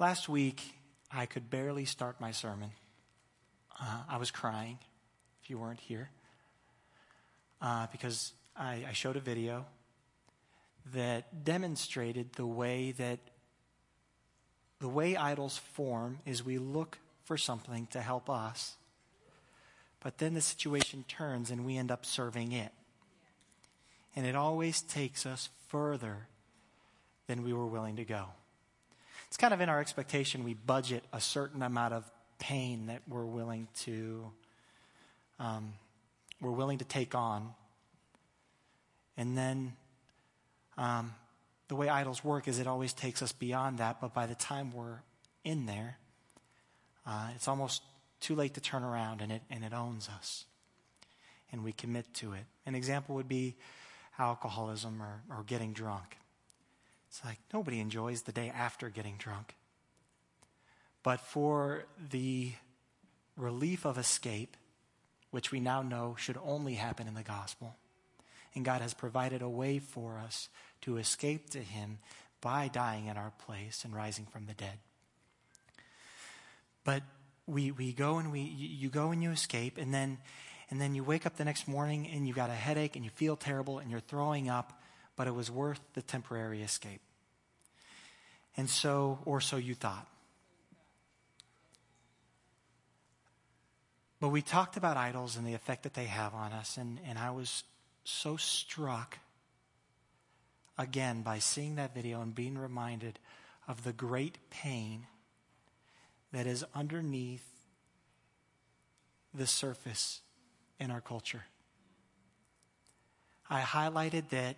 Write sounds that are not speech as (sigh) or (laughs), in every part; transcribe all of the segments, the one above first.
Last week, I could barely start my sermon. Uh, I was crying, if you weren't here, uh, because I, I showed a video that demonstrated the way that the way idols form is we look for something to help us, but then the situation turns and we end up serving it. And it always takes us further than we were willing to go. It's kind of in our expectation we budget a certain amount of pain that we're willing to um, we're willing to take on, and then um, the way idols work is it always takes us beyond that. But by the time we're in there, uh, it's almost too late to turn around, and it and it owns us, and we commit to it. An example would be alcoholism or, or getting drunk. It's like nobody enjoys the day after getting drunk. But for the relief of escape, which we now know should only happen in the gospel, and God has provided a way for us to escape to Him by dying in our place and rising from the dead. But we, we go and we, you go and you escape, and then, and then you wake up the next morning and you got a headache and you feel terrible and you're throwing up, but it was worth the temporary escape. And so, or so you thought. But we talked about idols and the effect that they have on us, and, and I was so struck again by seeing that video and being reminded of the great pain that is underneath the surface in our culture. I highlighted that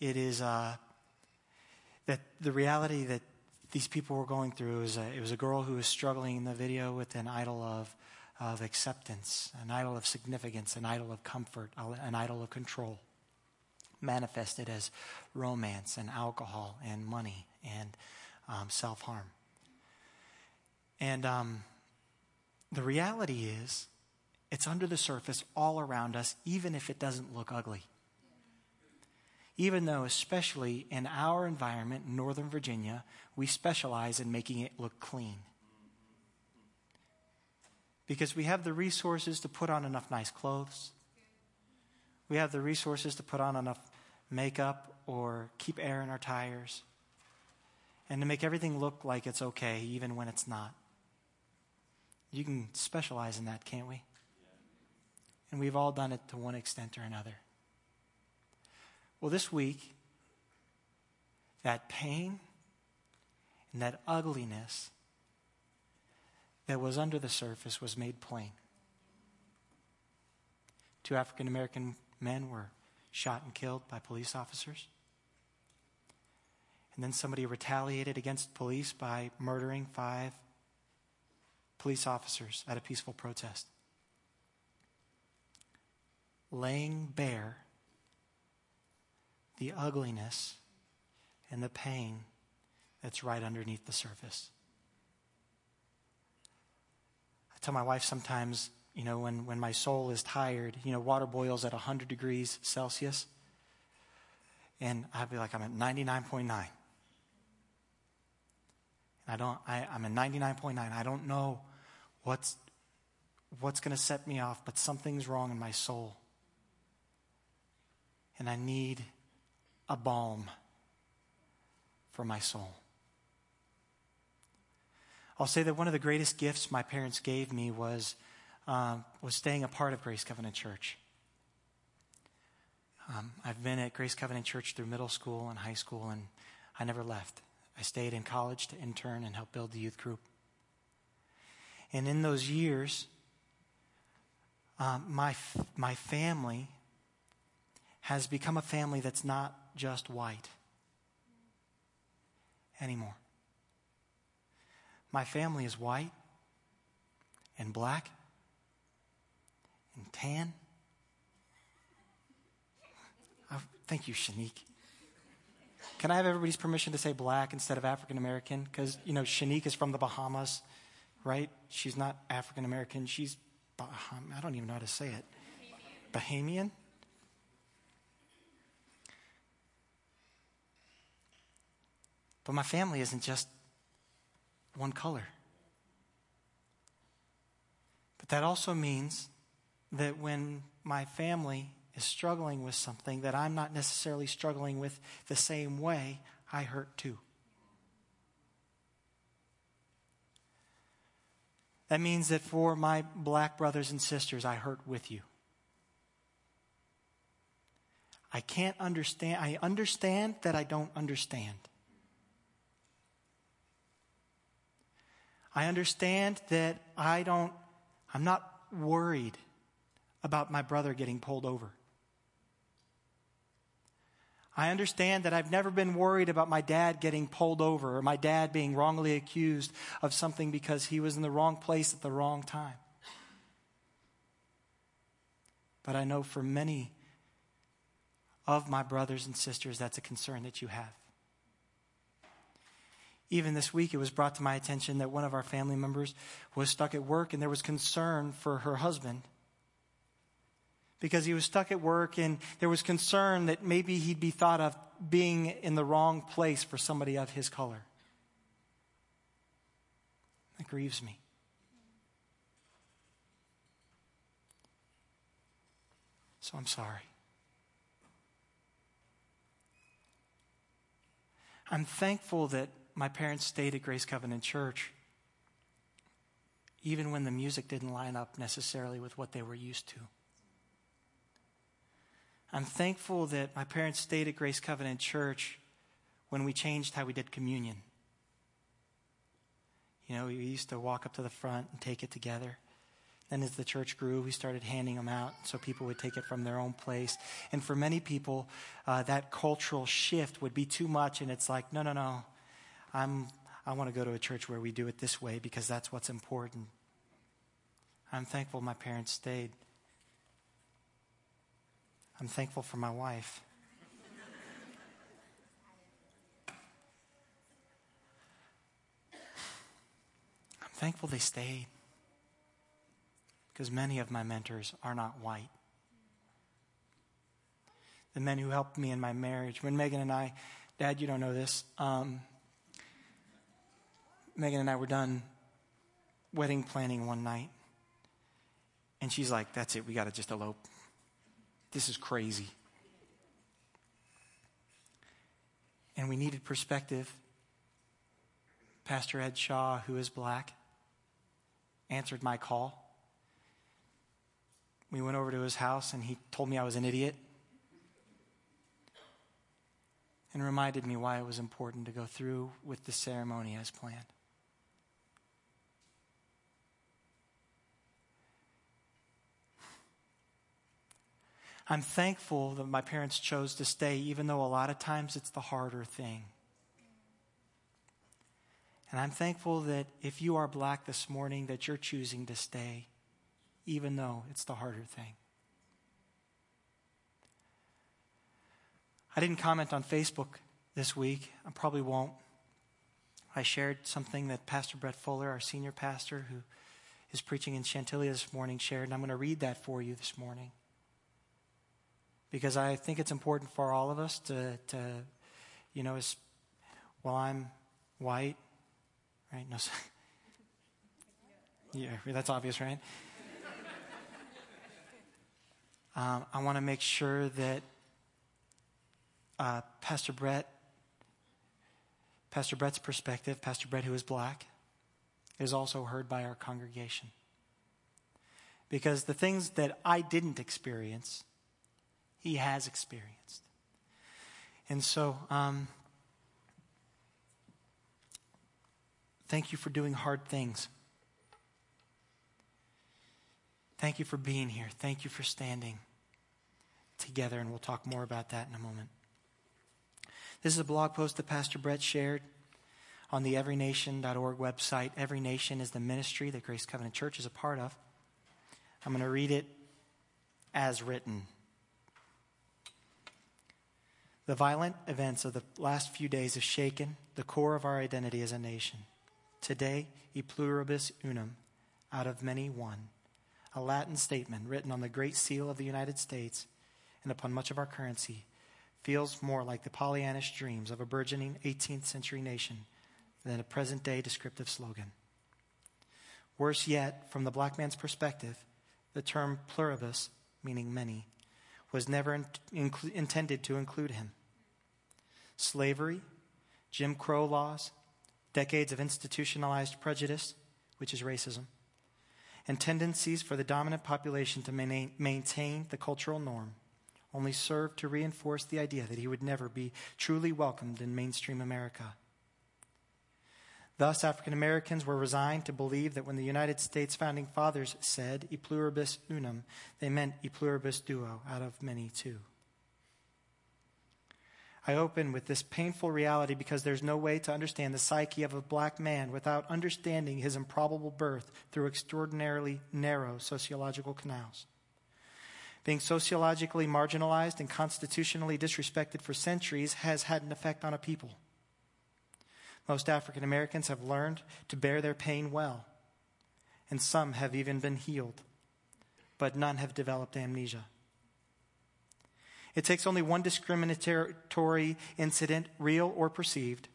it is uh, that the reality that these people were going through is a, it was a girl who was struggling in the video with an idol of of acceptance, an idol of significance, an idol of comfort, an idol of control, manifested as romance and alcohol and money and um, self harm. And um, the reality is, it's under the surface all around us, even if it doesn't look ugly. Even though, especially in our environment, Northern Virginia, we specialize in making it look clean because we have the resources to put on enough nice clothes. We have the resources to put on enough makeup or keep air in our tires and to make everything look like it's okay even when it's not. You can specialize in that, can't we? And we've all done it to one extent or another. Well, this week, that pain and that ugliness that was under the surface was made plain. Two African American men were shot and killed by police officers. And then somebody retaliated against police by murdering five police officers at a peaceful protest. Laying bare the ugliness and the pain that's right underneath the surface. I tell my wife sometimes, you know, when, when my soul is tired, you know, water boils at 100 degrees Celsius. And I'd be like, I'm at 99.9. And I don't, I, I'm at 99.9. I don't know what's, what's going to set me off, but something's wrong in my soul. And I need a balm for my soul. I'll say that one of the greatest gifts my parents gave me was, um, was staying a part of Grace Covenant Church. Um, I've been at Grace Covenant Church through middle school and high school, and I never left. I stayed in college to intern and help build the youth group. And in those years, um, my, my family has become a family that's not just white anymore. My family is white and black and tan. Thank you, Shanique. Can I have everybody's permission to say black instead of African American? Because, you know, Shanique is from the Bahamas, right? She's not African American. She's, Baham- I don't even know how to say it. Bahamian? But my family isn't just one color. But that also means that when my family is struggling with something that I'm not necessarily struggling with the same way, I hurt too. That means that for my black brothers and sisters, I hurt with you. I can't understand. I understand that I don't understand. I understand that I don't, I'm not worried about my brother getting pulled over. I understand that I've never been worried about my dad getting pulled over or my dad being wrongly accused of something because he was in the wrong place at the wrong time. But I know for many of my brothers and sisters, that's a concern that you have. Even this week, it was brought to my attention that one of our family members was stuck at work and there was concern for her husband because he was stuck at work and there was concern that maybe he'd be thought of being in the wrong place for somebody of his color. That grieves me. So I'm sorry. I'm thankful that my parents stayed at Grace Covenant Church, even when the music didn't line up necessarily with what they were used to. I'm thankful that my parents stayed at Grace Covenant Church when we changed how we did communion. You know, we used to walk up to the front and take it together. Then, as the church grew, we started handing them out so people would take it from their own place. And for many people, uh, that cultural shift would be too much, and it's like, no, no, no. I'm, I want to go to a church where we do it this way because that's what's important. I'm thankful my parents stayed. I'm thankful for my wife. I'm thankful they stayed because many of my mentors are not white. The men who helped me in my marriage, when Megan and I, Dad, you don't know this, um, Megan and I were done wedding planning one night. And she's like, That's it, we got to just elope. This is crazy. And we needed perspective. Pastor Ed Shaw, who is black, answered my call. We went over to his house and he told me I was an idiot and reminded me why it was important to go through with the ceremony as planned. I'm thankful that my parents chose to stay, even though a lot of times it's the harder thing. And I'm thankful that if you are black this morning, that you're choosing to stay, even though it's the harder thing. I didn't comment on Facebook this week. I probably won't. I shared something that Pastor Brett Fuller, our senior pastor who is preaching in Chantilly this morning, shared, and I'm going to read that for you this morning because I think it's important for all of us to, to you know, as, well, I'm white, right? No, (laughs) yeah, that's obvious, right? (laughs) Um, I want to make sure that uh, Pastor Brett, Pastor Brett's perspective, Pastor Brett, who is black, is also heard by our congregation. Because the things that I didn't experience, he has experienced. And so, um, thank you for doing hard things. Thank you for being here. Thank you for standing together, and we'll talk more about that in a moment. This is a blog post that Pastor Brett shared on the everynation.org website. Every Nation is the ministry that Grace Covenant Church is a part of. I'm going to read it as written. The violent events of the last few days have shaken the core of our identity as a nation. Today, e pluribus unum, out of many one, a Latin statement written on the great seal of the United States and upon much of our currency, feels more like the Pollyannish dreams of a burgeoning 18th century nation than a present day descriptive slogan. Worse yet, from the black man's perspective, the term pluribus, meaning many, was never in, in, intended to include him. Slavery, Jim Crow laws, decades of institutionalized prejudice, which is racism, and tendencies for the dominant population to maintain the cultural norm only served to reinforce the idea that he would never be truly welcomed in mainstream America. Thus, African Americans were resigned to believe that when the United States founding fathers said e pluribus unum, they meant e pluribus duo, out of many two. I open with this painful reality because there's no way to understand the psyche of a black man without understanding his improbable birth through extraordinarily narrow sociological canals. Being sociologically marginalized and constitutionally disrespected for centuries has had an effect on a people. Most African Americans have learned to bear their pain well, and some have even been healed, but none have developed amnesia. It takes only one discriminatory incident, real or perceived,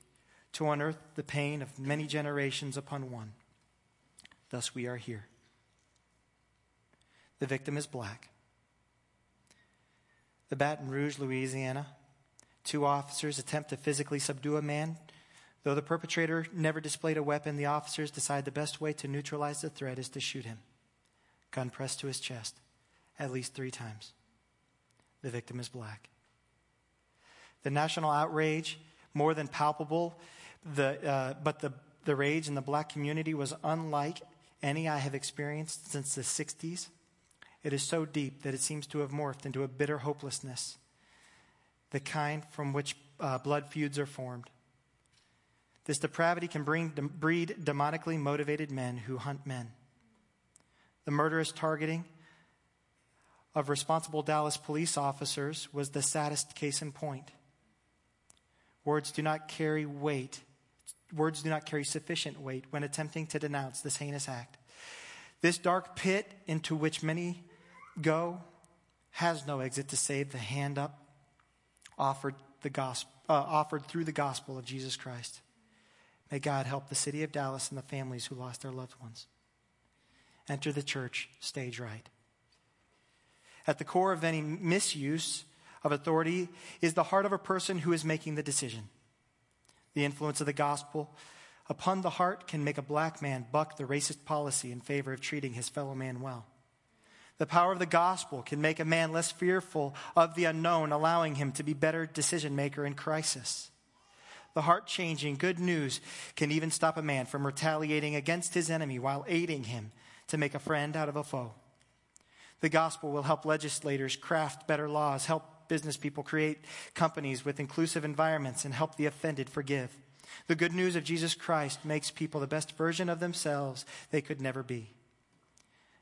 to unearth the pain of many generations upon one. Thus, we are here. The victim is black. The Baton Rouge, Louisiana. Two officers attempt to physically subdue a man. Though the perpetrator never displayed a weapon, the officers decide the best way to neutralize the threat is to shoot him. Gun pressed to his chest at least three times. The victim is black. The national outrage, more than palpable, the, uh, but the, the rage in the black community was unlike any I have experienced since the 60s. It is so deep that it seems to have morphed into a bitter hopelessness, the kind from which uh, blood feuds are formed. This depravity can bring, breed demonically motivated men who hunt men. The murderous targeting of responsible Dallas police officers was the saddest case in point. Words do not carry weight. Words do not carry sufficient weight when attempting to denounce this heinous act. This dark pit into which many go has no exit to save the hand up offered, the gospel, uh, offered through the gospel of Jesus Christ. May God help the city of Dallas and the families who lost their loved ones. Enter the church stage right. At the core of any misuse of authority is the heart of a person who is making the decision. The influence of the gospel upon the heart can make a black man buck the racist policy in favor of treating his fellow man well. The power of the gospel can make a man less fearful of the unknown, allowing him to be better decision maker in crisis. The heart changing good news can even stop a man from retaliating against his enemy while aiding him to make a friend out of a foe. The gospel will help legislators craft better laws, help business people create companies with inclusive environments, and help the offended forgive. The good news of Jesus Christ makes people the best version of themselves they could never be.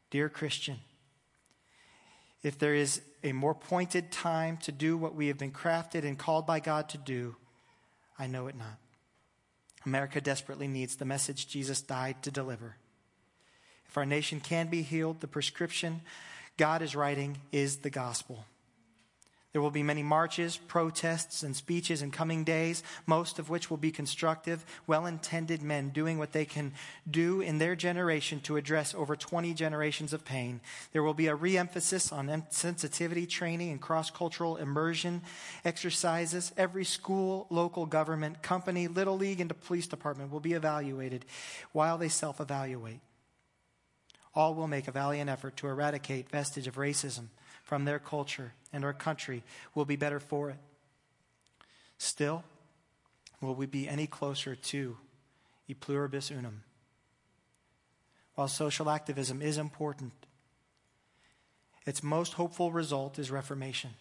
Dear Christian, if there is a more pointed time to do what we have been crafted and called by God to do, I know it not. America desperately needs the message Jesus died to deliver. If our nation can be healed, the prescription God is writing is the gospel. There will be many marches, protests, and speeches in coming days, most of which will be constructive, well intended men doing what they can do in their generation to address over 20 generations of pain. There will be a re emphasis on sensitivity training and cross cultural immersion exercises. Every school, local government, company, little league, and police department will be evaluated while they self evaluate all will make a valiant effort to eradicate vestige of racism from their culture, and our country will be better for it. Still, will we be any closer to e pluribus unum? While social activism is important, its most hopeful result is reformation.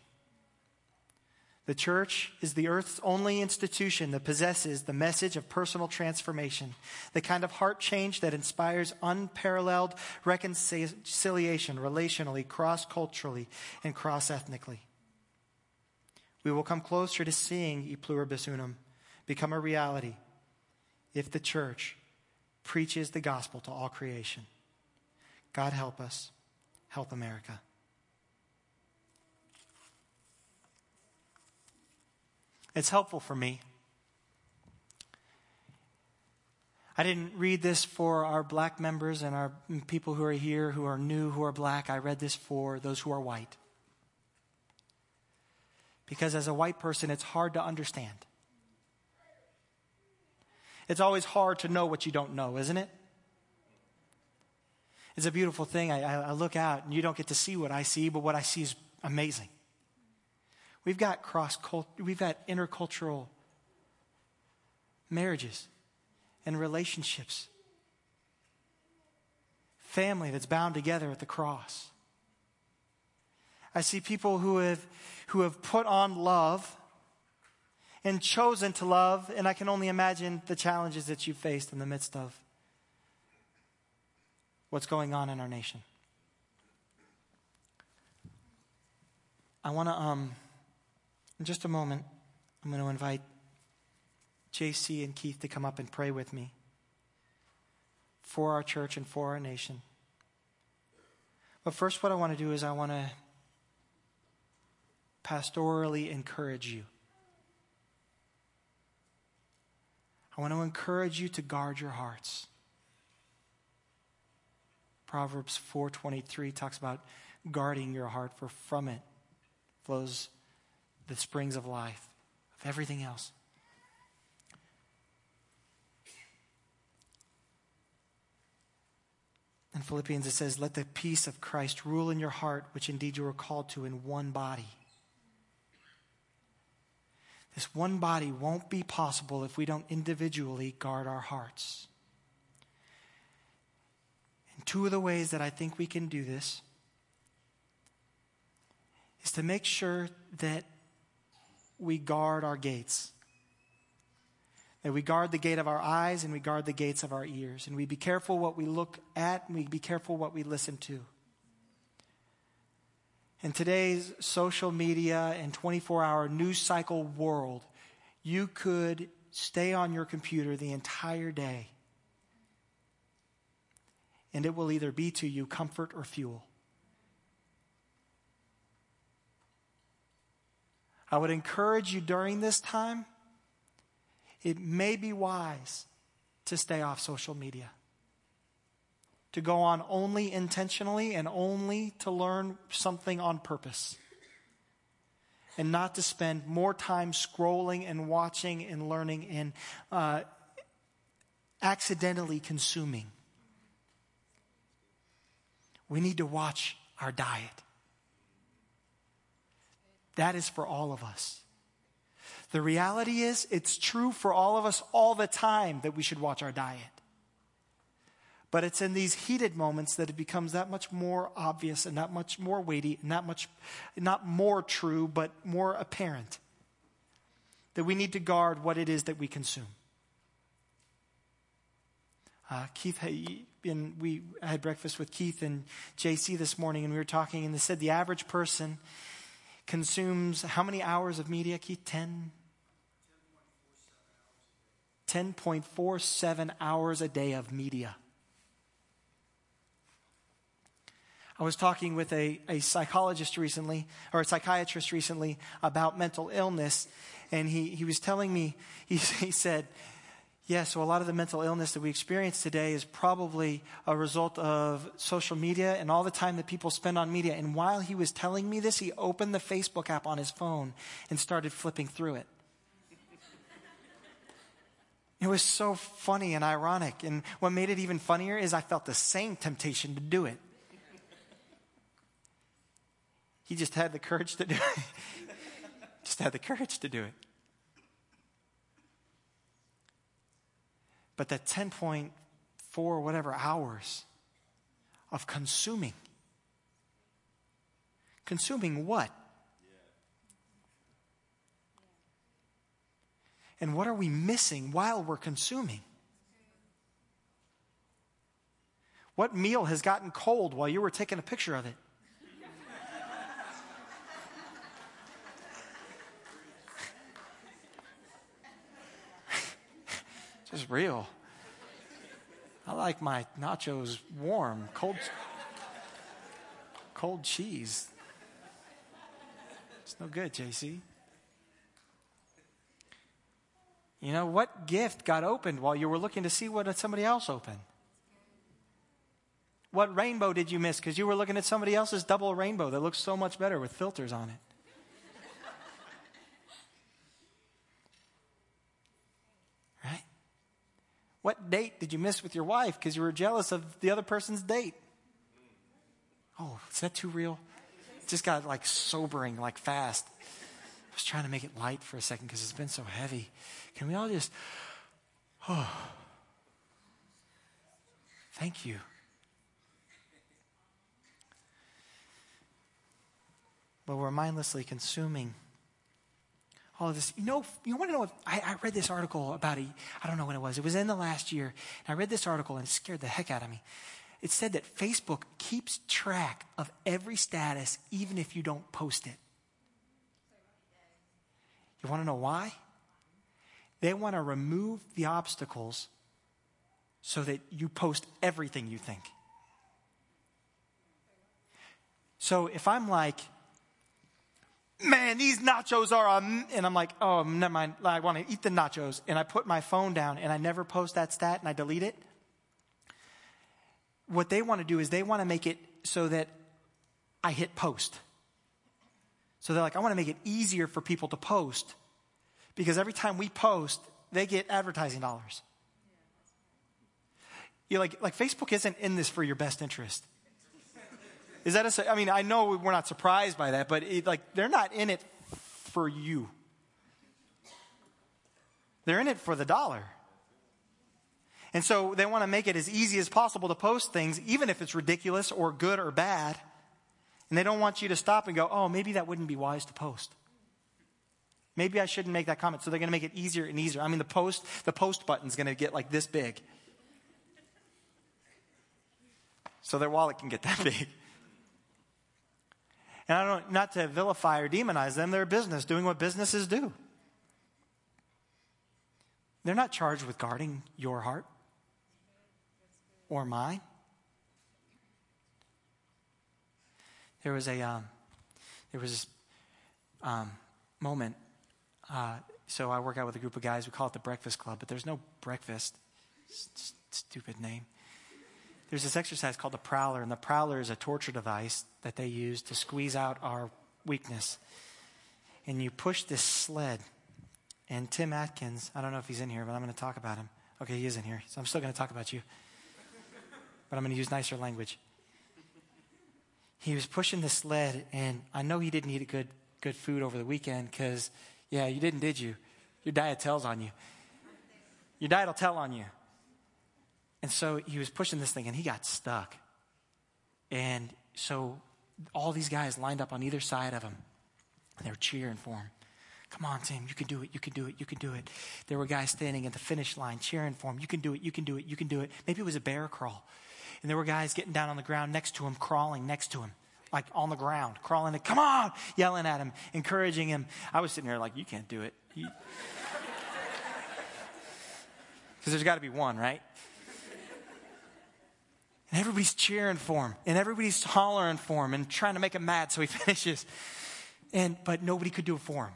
The church is the earth's only institution that possesses the message of personal transformation, the kind of heart change that inspires unparalleled reconciliation relationally, cross culturally, and cross ethnically. We will come closer to seeing E pluribus unum become a reality if the church preaches the gospel to all creation. God help us. Help America. It's helpful for me I didn't read this for our black members and our people who are here who are new, who are black. I read this for those who are white. Because as a white person, it's hard to understand. It's always hard to know what you don't know, isn't it? It's a beautiful thing. I, I, look out and you don't get to see what I see, but what I see is amazing. We've got cross we've got intercultural marriages and relationships. Family that's bound together at the cross. I see people who have, who have put on love and chosen to love, and I can only imagine the challenges that you faced in the midst of what's going on in our nation. I want to, um, in just a moment, I'm going to invite JC and Keith to come up and pray with me for our church and for our nation. But first, what I want to do is I want to pastorally encourage you. I want to encourage you to guard your hearts. Proverbs 4:23 talks about guarding your heart for from it flows the springs of life of everything else. In Philippians, it says, Let the peace of Christ rule in your heart, which indeed you were called to in one body. This one body won't be possible if we don't individually guard our hearts. And two of the ways that I think we can do this is to make sure that we guard our gates that we guard the gate of our eyes and we guard the gates of our ears. And we be careful what we look at and we be careful what we listen to. In today's social media and 24 hour news cycle world, you could stay on your computer the entire day and it will either be to you comfort or fuel. I would encourage you during this time it may be wise to stay off social media, to go on only intentionally and only to learn something on purpose, and not to spend more time scrolling and watching and learning and uh, accidentally consuming. We need to watch our diet. That is for all of us. The reality is, it's true for all of us all the time that we should watch our diet. But it's in these heated moments that it becomes that much more obvious and that much more weighty and that much, not more true, but more apparent that we need to guard what it is that we consume. Uh, Keith, and we had breakfast with Keith and JC this morning, and we were talking, and they said the average person consumes how many hours of media, Keith? 10? 10.47 hours a day of media. I was talking with a, a psychologist recently, or a psychiatrist recently, about mental illness, and he, he was telling me, (laughs) he, he said, yeah, so a lot of the mental illness that we experience today is probably a result of social media and all the time that people spend on media. And while he was telling me this, he opened the Facebook app on his phone and started flipping through it. (laughs) It was so funny and ironic. And what made it even funnier is I felt the same temptation to do it. He just had the courage to do it. (laughs) just had the courage to do it. But that 10.4 whatever hours of consuming. Consuming what? And what are we missing while we're consuming? What meal has gotten cold while you were taking a picture of it? Just real. I like my nachos warm, cold, cold cheese. It's no good, JC. You know, what gift got opened while you were looking to see what somebody else opened? What rainbow did you miss because you were looking at somebody else's double rainbow that looks so much better with filters on it? What date did you miss with your wife because you were jealous of the other person's date? Oh, is that too real? It just got like sobering, like fast. I was trying to make it light for a second because it's been so heavy. Can we all just, oh, thank you. But we're mindlessly consuming all of this. You know, you want to know, I, I read this article about a, I don't know when it was, it was in the last year. And I read this article and it scared the heck out of me. It said that Facebook keeps track of every status even if you don't post it. You want to know why? They want to remove the obstacles so that you post everything you think. So if I'm like, man, these nachos are, and I'm like, oh, never mind, I want to eat the nachos, and I put my phone down and I never post that stat and I delete it. What they want to do is they want to make it so that I hit post. So they're like, I want to make it easier for people to post because every time we post, they get advertising dollars. You're like, like Facebook isn't in this for your best interest. Is that a, I mean, I know we're not surprised by that, but it, like, they're not in it for you. They're in it for the dollar. And so they want to make it as easy as possible to post things, even if it's ridiculous or good or bad. And they don't want you to stop and go, oh, maybe that wouldn't be wise to post. Maybe I shouldn't make that comment. So they're going to make it easier and easier. I mean, the post, the post button's going to get like this big. So their wallet can get that (laughs) big. And I don't, not to vilify or demonize them, they're a business doing what businesses do. They're not charged with guarding your heart or mine. There was a, um, there was this um, moment. Uh, so I work out with a group of guys. We call it the Breakfast Club, but there's no breakfast. stupid name there's this exercise called the prowler, and the prowler is a torture device that they use to squeeze out our weakness. And you push this sled, and Tim Atkins, I don't know if he's in here, but I'm going to talk about him. Okay, he is in here, so I'm still going to talk about you. But I'm going to use nicer language. He was pushing the sled, and I know he didn't eat good, good food over the weekend because, yeah, you didn't, did you? Your diet tells on you. Your diet will tell on you. And so he was pushing this thing and he got stuck. And so all these guys lined up on either side of him. And they were cheering for him. Come on, Tim, you can do it, you can do it, you can do it. There were guys standing at the finish line cheering for him. You can do it, you can do it, you can do it. Maybe it was a bear crawl. And there were guys getting down on the ground next to him, crawling next to him, like on the ground, crawling, and, come on, yelling at him, encouraging him. I was sitting there like, you can't do it. Because (laughs) there's got to be one, right? And everybody's cheering for him, and everybody's hollering for him and trying to make him mad so he (laughs) finishes. And but nobody could do it for him.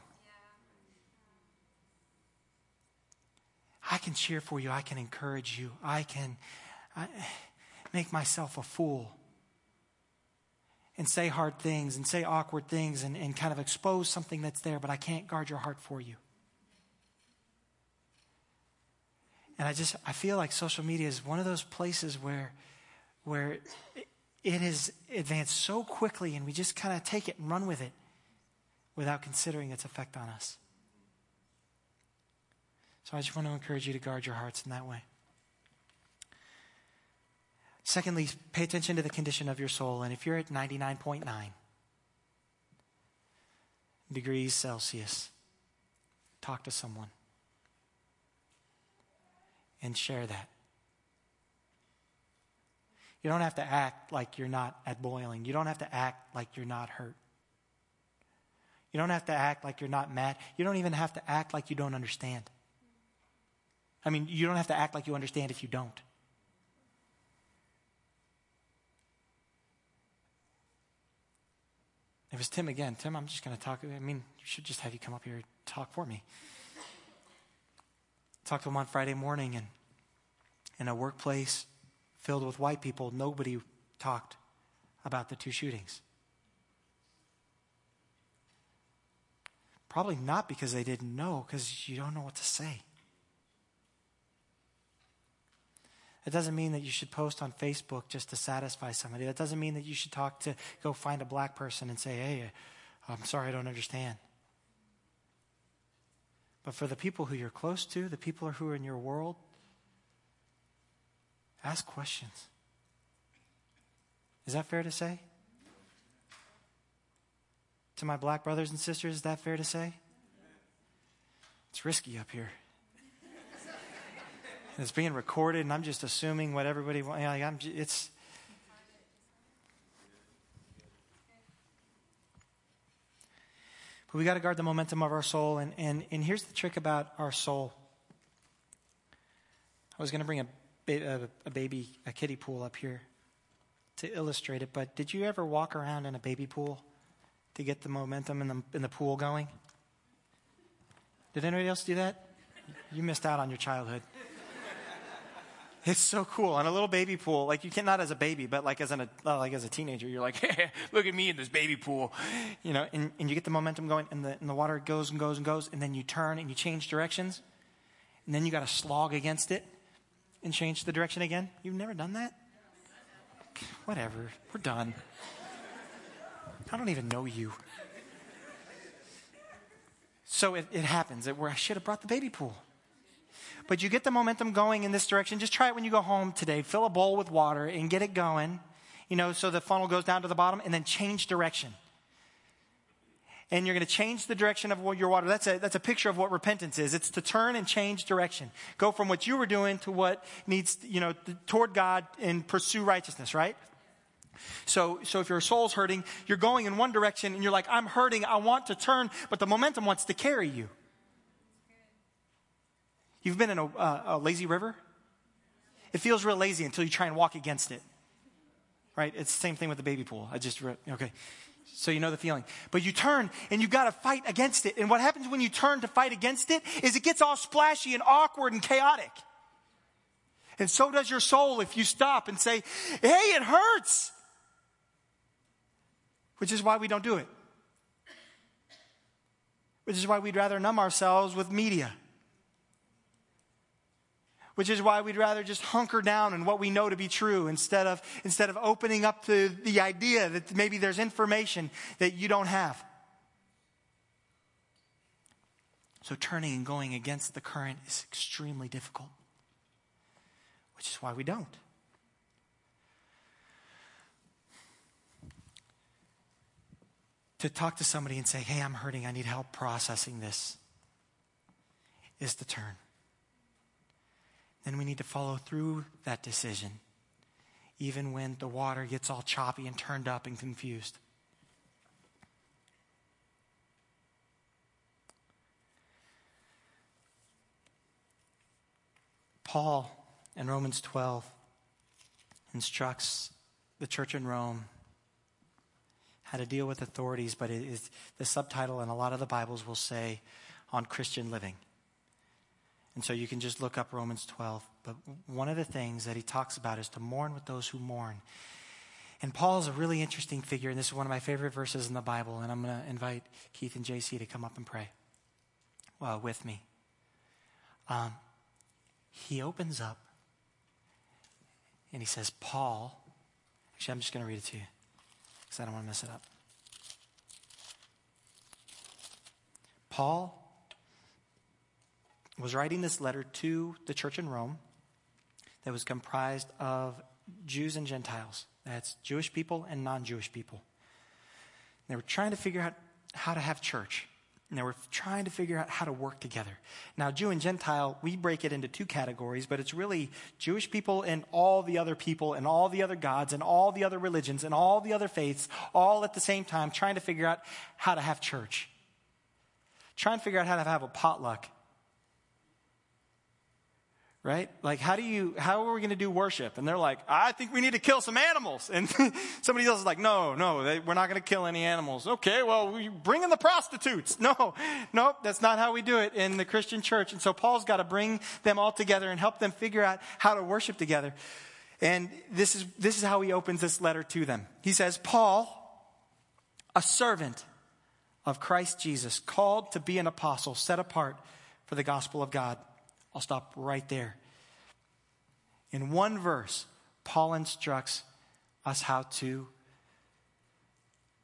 I can cheer for you. I can encourage you. I can I, make myself a fool and say hard things and say awkward things and, and kind of expose something that's there, but I can't guard your heart for you. And I just, I feel like social media is one of those places where where it has advanced so quickly and we just kind of take it and run with it without considering its effect on us. So I just want to encourage you to guard your hearts in that way. Secondly, pay attention to the condition of your soul. And if you're at 99.9 degrees Celsius, talk to someone and share that. You don't have to act like you're not at boiling. You don't have to act like you're not hurt. You don't have to act like you're not mad. You don't even have to act like you don't understand. I mean, you don't have to act like you understand if you don't. It was Tim again. Tim, I'm just going to talk. I mean, you should just have you come up here and talk for me. talked to him on Friday morning, and in a workplace filled with white people, nobody talked about the two shootings. Probably not because they didn't know, because you don't know what to say. It doesn't mean that you should post on Facebook just to satisfy somebody. That doesn't mean that you should talk to, go find a black person and say, hey, I'm sorry, I don't understand. But for the people who you're close to, the people who are in your world, ask questions. Is that fair to say? To my black brothers and sisters, is that fair to say? It's risky up here. it's being recorded, and I'm just assuming what everybody wants. Like I'm, it's. But we got to guard the momentum of our soul. And, and, and here's the trick about our soul. I was going to bring a, a, a baby, a kiddie pool up here to illustrate it, but did you ever walk around in a baby pool to get the momentum in the, in the pool going? Did anybody else do that? You missed out on your childhood. It's so cool on a little baby pool. Like you can not as a baby, but like as an uh, like as a teenager, you're like, hey, (laughs) look at me in this baby pool, you know. And, and you get the momentum going, and the and the water goes and goes and goes, and then you turn and you change directions, and then you got to slog against it and change the direction again. You've never done that? Whatever. We're done. I don't even know you. So it, it happens that where I should have brought the baby pool but you get the momentum going in this direction. Just try it when you go home today. Fill a bowl with water and get it going, you know, so the funnel goes down to the bottom and then change direction. And you're going to change the direction of your water. That's a, that's a picture of what repentance is. It's to turn and change direction. Go from what you were doing to what needs, you know, toward God and pursue righteousness, right? So, so if your soul's hurting, you're going in one direction and you're like, I'm hurting, I want to turn, but the momentum wants to carry you. You've been in a, a lazy river? It feels real lazy until you try and walk against it. Right? It's the same thing with the baby pool. I just, okay. So you know the feeling. But you turn and you've got to fight against it. And what happens when you turn to fight against it is it gets all splashy and awkward and chaotic. And so does your soul if you stop and say, hey, it hurts. Which is why we don't do it. Which is why we'd rather numb ourselves with media which is why we'd rather just hunker down in what we know to be true instead of, instead of opening up to the idea that maybe there's information that you don't have. So turning and going against the current is extremely difficult, which is why we don't. To talk to somebody and say, hey, I'm hurting, I need help processing this, is the turn then we need to follow through that decision, even when the water gets all choppy and turned up and confused. Paul in Romans 12 instructs the church in Rome how to deal with authorities, but it is the subtitle in a lot of the Bibles will say on Christian living. And so you can just look up Romans 12. But one of the things that he talks about is to mourn with those who mourn. And Paul is a really interesting figure, and this is one of my favorite verses in the Bible. And I'm going to invite Keith and JC to come up and pray well, with me. Um, he opens up and he says, Paul, actually, I'm just going to read it to you because I don't want to mess it up. Paul, was writing this letter to the church in Rome that was comprised of Jews and Gentiles. That's Jewish people and non Jewish people. They were trying to figure out how to have church. And they were trying to figure out how to work together. Now, Jew and Gentile, we break it into two categories, but it's really Jewish people and all the other people and all the other gods and all the other religions and all the other faiths, all at the same time, trying to figure out how to have church. Trying to figure out how to have a potluck right? Like, how do you, how are we going to do worship? And they're like, I think we need to kill some animals. And (laughs) somebody else is like, no, no, they, we're not going to kill any animals. Okay, well, we bring in the prostitutes. (laughs) No, no, that's not how we do it in the Christian church. And so Paul's got to bring them all together and help them figure out how to worship together. And this is, this is how he opens this letter to them. He says, Paul, a servant of Christ Jesus, called to be an apostle, set apart for the gospel of God I'll stop right there. In one verse, Paul instructs us how to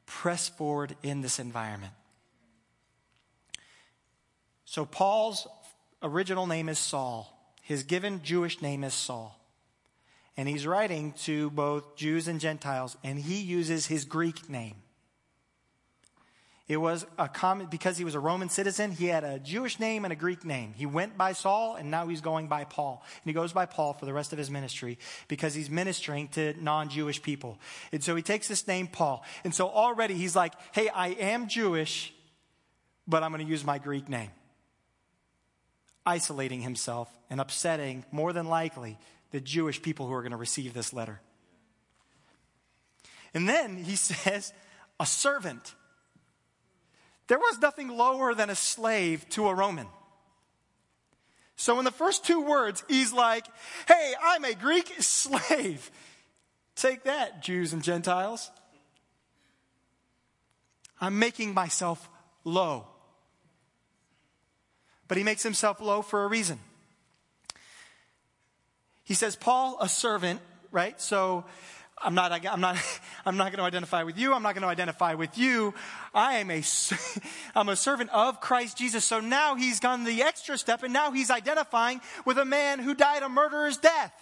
press forward in this environment. So, Paul's original name is Saul. His given Jewish name is Saul. And he's writing to both Jews and Gentiles, and he uses his Greek name. It was a common, because he was a Roman citizen, he had a Jewish name and a Greek name. He went by Saul and now he's going by Paul. And he goes by Paul for the rest of his ministry because he's ministering to non Jewish people. And so he takes this name Paul. And so already he's like, hey, I am Jewish, but I'm going to use my Greek name. Isolating himself and upsetting, more than likely, the Jewish people who are going to receive this letter. And then he (laughs) says, a servant. There was nothing lower than a slave to a Roman. So in the first two words, he's like, hey, I'm a Greek (laughs) slave. Take that, Jews and Gentiles. I'm making myself low. But he makes himself low for a reason. He says, Paul, a servant, right? So I'm not, I'm not, (laughs) I'm not going to identify with you. I'm not going to identify with you. I am a, (laughs) I'm a servant of Christ Jesus. So now he's gone the extra step and now he's identifying with a man who died a murderer's death.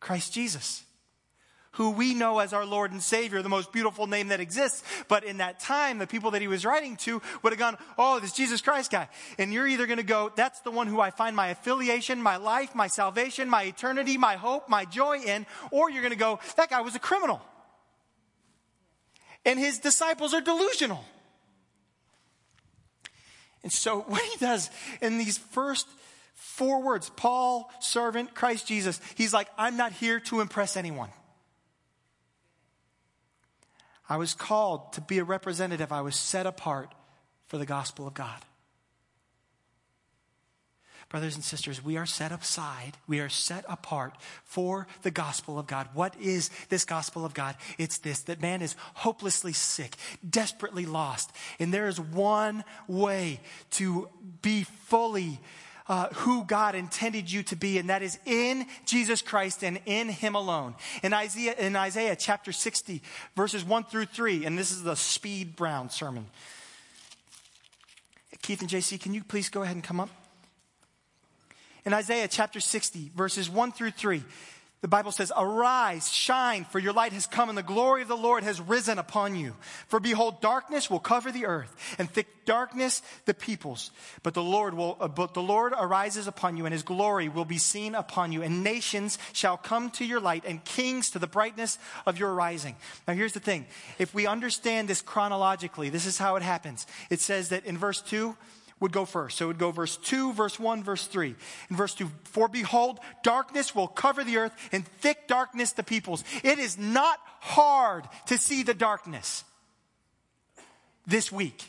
Christ Jesus who we know as our Lord and Savior, the most beautiful name that exists. But in that time, the people that he was writing to would have gone, Oh, this Jesus Christ guy. And you're either going to go, That's the one who I find my affiliation, my life, my salvation, my eternity, my hope, my joy in. Or you're going to go, That guy was a criminal. And his disciples are delusional. And so (laughs) what he does in these first four words, Paul, servant, Christ Jesus, he's like, I'm not here to impress anyone. I was called to be a representative. I was set apart for the gospel of God. Brothers and sisters, we are set aside, we are set apart for the gospel of God. What is this gospel of God? It's this that man is hopelessly sick, desperately lost, and there is one way to be fully uh, who God intended you to be, and that is in Jesus Christ and in Him alone. In Isaiah, in Isaiah chapter 60, verses 1 through 3, and this is the Speed Brown sermon. Keith and JC, can you please go ahead and come up? In Isaiah chapter 60, verses 1 through 3, the Bible says, Arise, shine, for your light has come, and the glory of the Lord has risen upon you. For behold, darkness will cover the earth, and thick darkness the peoples. But the Lord will, uh, but the Lord arises upon you, and his glory will be seen upon you, and nations shall come to your light, and kings to the brightness of your rising. Now here's the thing. If we understand this chronologically, this is how it happens. It says that in verse 2, would go first. So it would go verse 2, verse 1, verse 3. In verse 2, for behold, darkness will cover the earth and thick darkness the peoples. It is not hard to see the darkness this week.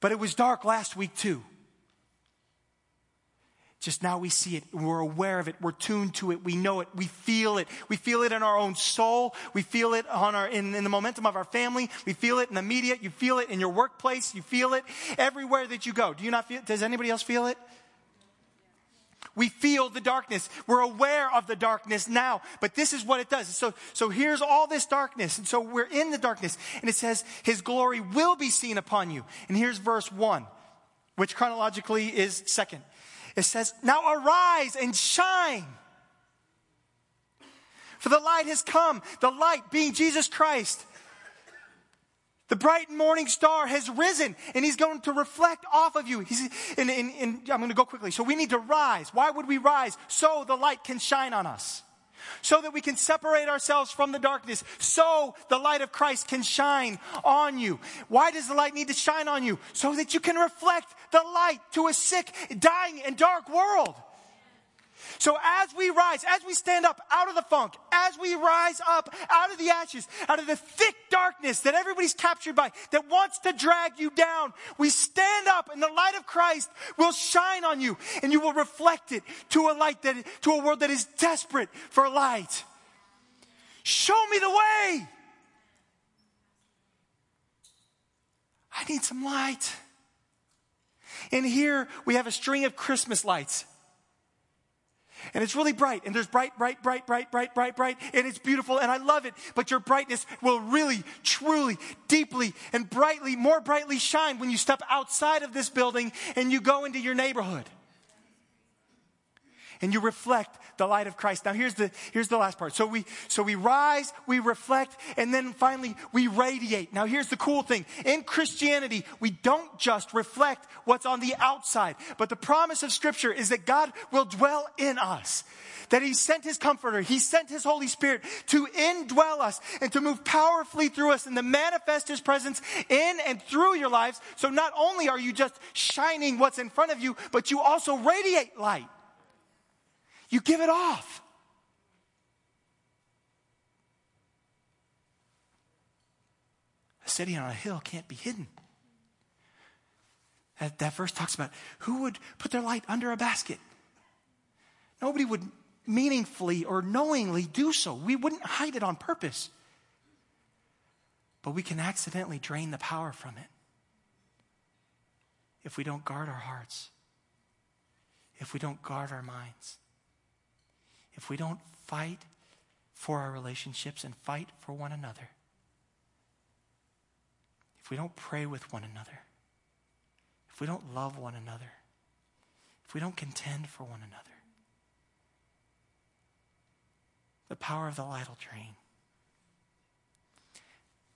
But it was dark last week too. Just now we see it. We're aware of it. We're tuned to it. We know it. We feel it. We feel it in our own soul. We feel it on our, in, in the momentum of our family. We feel it in the media. You feel it in your workplace. You feel it everywhere that you go. Do you not feel? Does anybody else feel it? We feel the darkness. We're aware of the darkness now, but this is what it does. So, so here's all this darkness. And so we're in the darkness and it says his glory will be seen upon you. And here's verse one, which chronologically is second. It says, Now arise and shine. For the light has come, the light being Jesus Christ. The bright morning star has risen and he's going to reflect off of you. He's, and, and, and I'm going to go quickly. So we need to rise. Why would we rise? So the light can shine on us. So that we can separate ourselves from the darkness, so the light of Christ can shine on you. Why does the light need to shine on you? So that you can reflect the light to a sick, dying, and dark world. So as we rise, as we stand up out of the funk, as we rise up out of the ashes, out of the thick darkness that everybody's captured by, that wants to drag you down, we stand up and the light of Christ will shine on you and you will reflect it to a light that, to a world that is desperate for light. Show me the way. I need some light. And here we have a string of Christmas lights. And it's really bright, and there's bright, bright, bright, bright, bright, bright, bright, and it's beautiful, and I love it. But your brightness will really, truly, deeply, and brightly, more brightly shine when you step outside of this building and you go into your neighborhood. And you reflect the light of Christ. Now here's the, here's the last part. So we, so we rise, we reflect, and then finally we radiate. Now here's the cool thing. In Christianity, we don't just reflect what's on the outside, but the promise of scripture is that God will dwell in us that he sent his comforter, he sent his Holy Spirit to indwell us and to move powerfully through us and to manifest his presence in and through your lives. So not only are you just shining what's in front of you, but you also radiate light. You give it off. A city on a hill can't be hidden. That, that verse talks about who would put their light under a basket. Nobody would meaningfully or knowingly do so. We wouldn't hide it on purpose. But we can accidentally drain the power from it if we don't guard our hearts, if we don't guard our minds if we don't fight for our relationships and fight for one another, if we don't pray with one another, if we don't love one another, if we don't contend for one another, the power of the light will drain.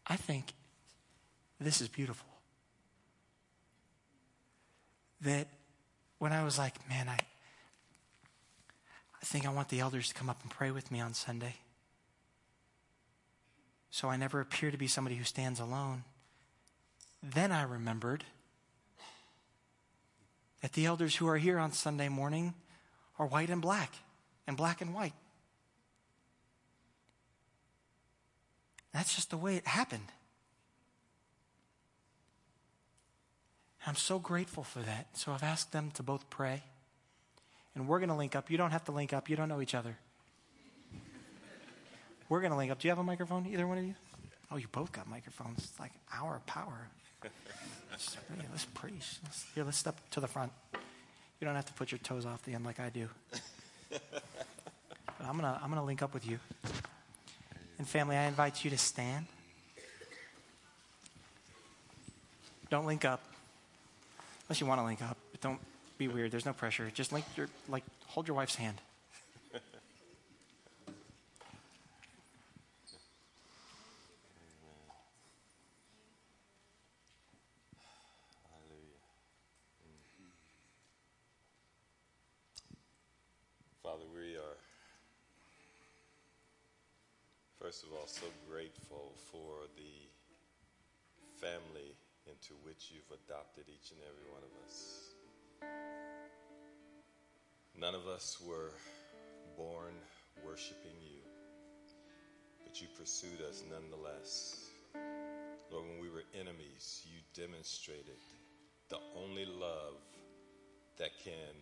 I think this is beautiful. That when I was like, man, I, I think I want the elders to come up and pray with me on Sunday. So I never appear to be somebody who stands alone. Then I remembered that the elders who are here on Sunday morning are white and black, and black and white. That's just the way it happened. I'm so grateful for that. So I've asked them to both pray and we're going to link up. You don't have to link up, you don't know each other. We're going to link up. Do you have a microphone, either one of you? Oh, you both got microphones. It's like our power. (laughs) let's, let's preach. Let's, here, let's step to the front. You don't have to put your toes off the end like I do. But I'm going to I'm going to link up with you. And family, I invite you to stand. Don't link up. Unless you want to link up, but don't be weird. There's no pressure. Just like your like hold your wife's hand. Father, we are, first of all, so grateful for the family into which you've adopted each and every one of us. None of us were born worshiping you, but you pursued us nonetheless. Lord, when we were enemies, you demonstrated the only love that can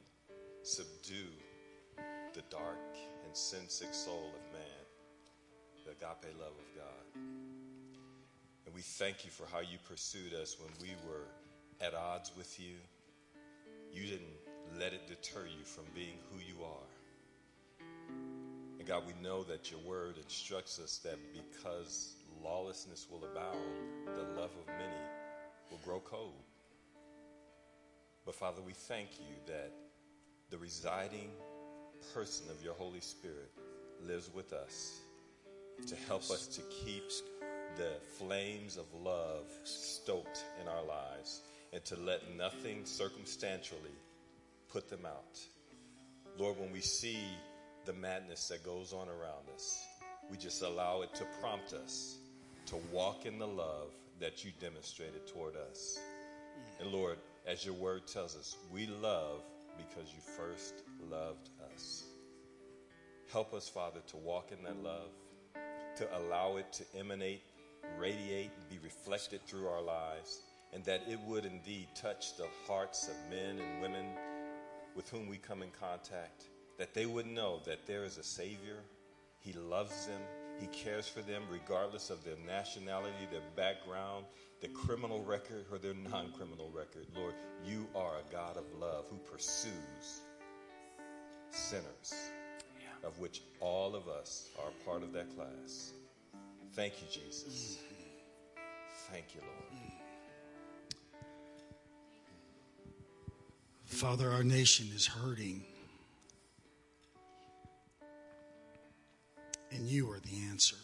subdue the dark and sin sick soul of man, the agape love of God. And we thank you for how you pursued us when we were at odds with you. You didn't let it deter you from being who you are. And God, we know that your word instructs us that because lawlessness will abound, the love of many will grow cold. But Father, we thank you that the residing person of your Holy Spirit lives with us to help us to keep the flames of love stoked in our lives and to let nothing circumstantially put them out. Lord, when we see the madness that goes on around us. We just allow it to prompt us to walk in the love that you demonstrated toward us. And Lord, as your word tells us, we love because you first loved us. Help us, Father, to walk in that love, to allow it to emanate, radiate, and be reflected through our lives, and that it would indeed touch the hearts of men and women with whom we come in contact, that they would know that there is a Savior, He loves them, He cares for them regardless of their nationality, their background, their criminal record, or their non criminal record. Lord, you are a God of love who pursues sinners, Yeah. of which all of us are part of that class. Thank you, Jesus. Mm-hmm. Thank you, Lord. Mm-hmm. Father, our nation is hurting. And you are the answer.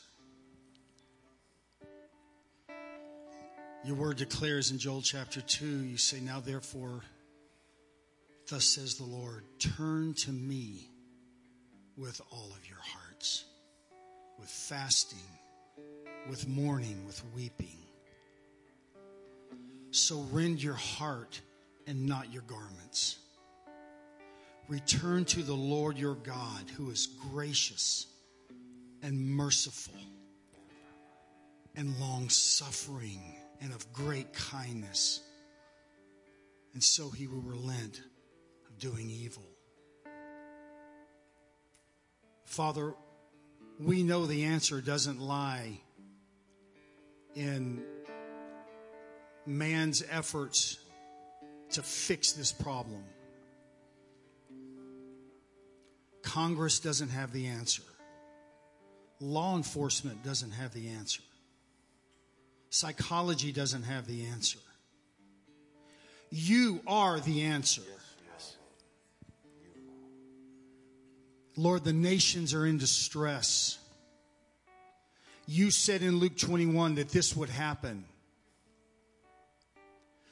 Your word declares in Joel chapter 2, you say, Now therefore, thus says the Lord, turn to me with all of your hearts, with fasting, with mourning, with weeping. So rend your heart and not your garments. Return to the Lord your God, who is gracious and merciful and long suffering and of great kindness. And so he will relent of doing evil. Father, we know the answer doesn't lie in man's efforts to fix this problem. Congress doesn't have the answer. Law enforcement doesn't have the answer. Psychology doesn't have the answer. You are the answer. Lord, the nations are in distress. You said in Luke 21 that this would happen.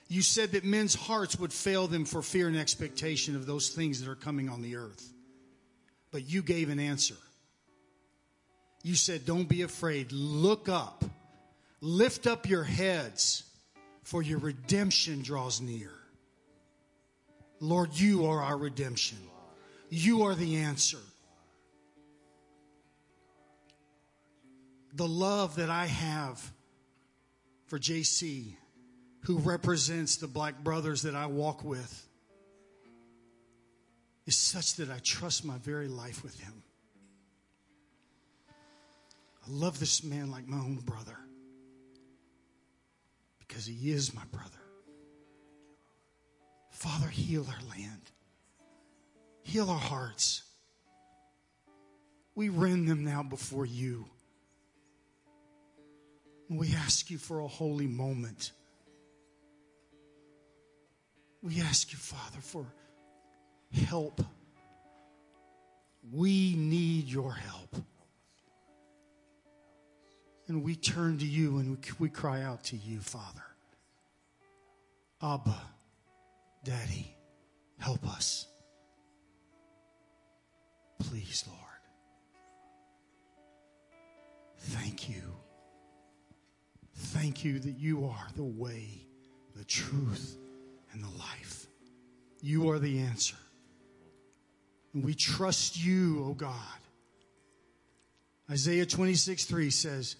You said that men's hearts would fail them for fear and expectation of those things that are coming on the earth. But you gave an answer. You said, Don't be afraid. Look up. Lift up your heads, for your redemption draws near. Lord, you are our redemption. You are the answer. The love that I have for JC, who represents the black brothers that I walk with, is such that I trust my very life with him. I love this man like my own brother because he is my brother. Father, heal our land, heal our hearts. We rend them now before you. We ask you for a holy moment. We ask you, Father, for help. We need your help. And we turn to you and we cry out to you, Father. Abba, Daddy, help us. Please, Lord. Thank you. Thank you that you are the way, the truth, and the life. You are the answer. And we trust you, O oh God. Isaiah 26 3 says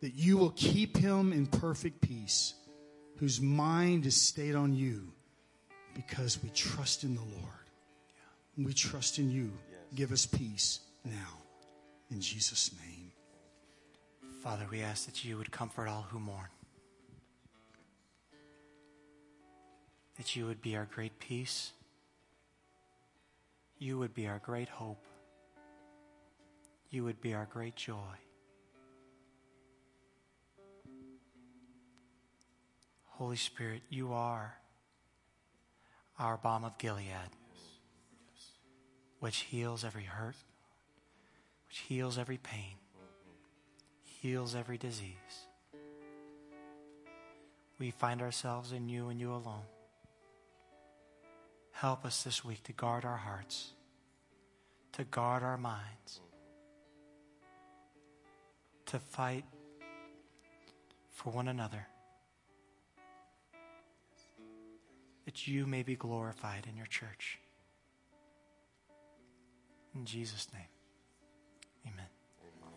that you will keep him in perfect peace, whose mind is stayed on you, because we trust in the Lord. And we trust in you. Give us peace now. In Jesus' name. Father, we ask that you would comfort all who mourn. That you would be our great peace. You would be our great hope. You would be our great joy. Holy Spirit, you are our balm of Gilead, which heals every hurt, which heals every pain, heals every disease. We find ourselves in you and you alone. Help us this week to guard our hearts, to guard our minds, to fight for one another, that you may be glorified in your church. In Jesus' name, amen.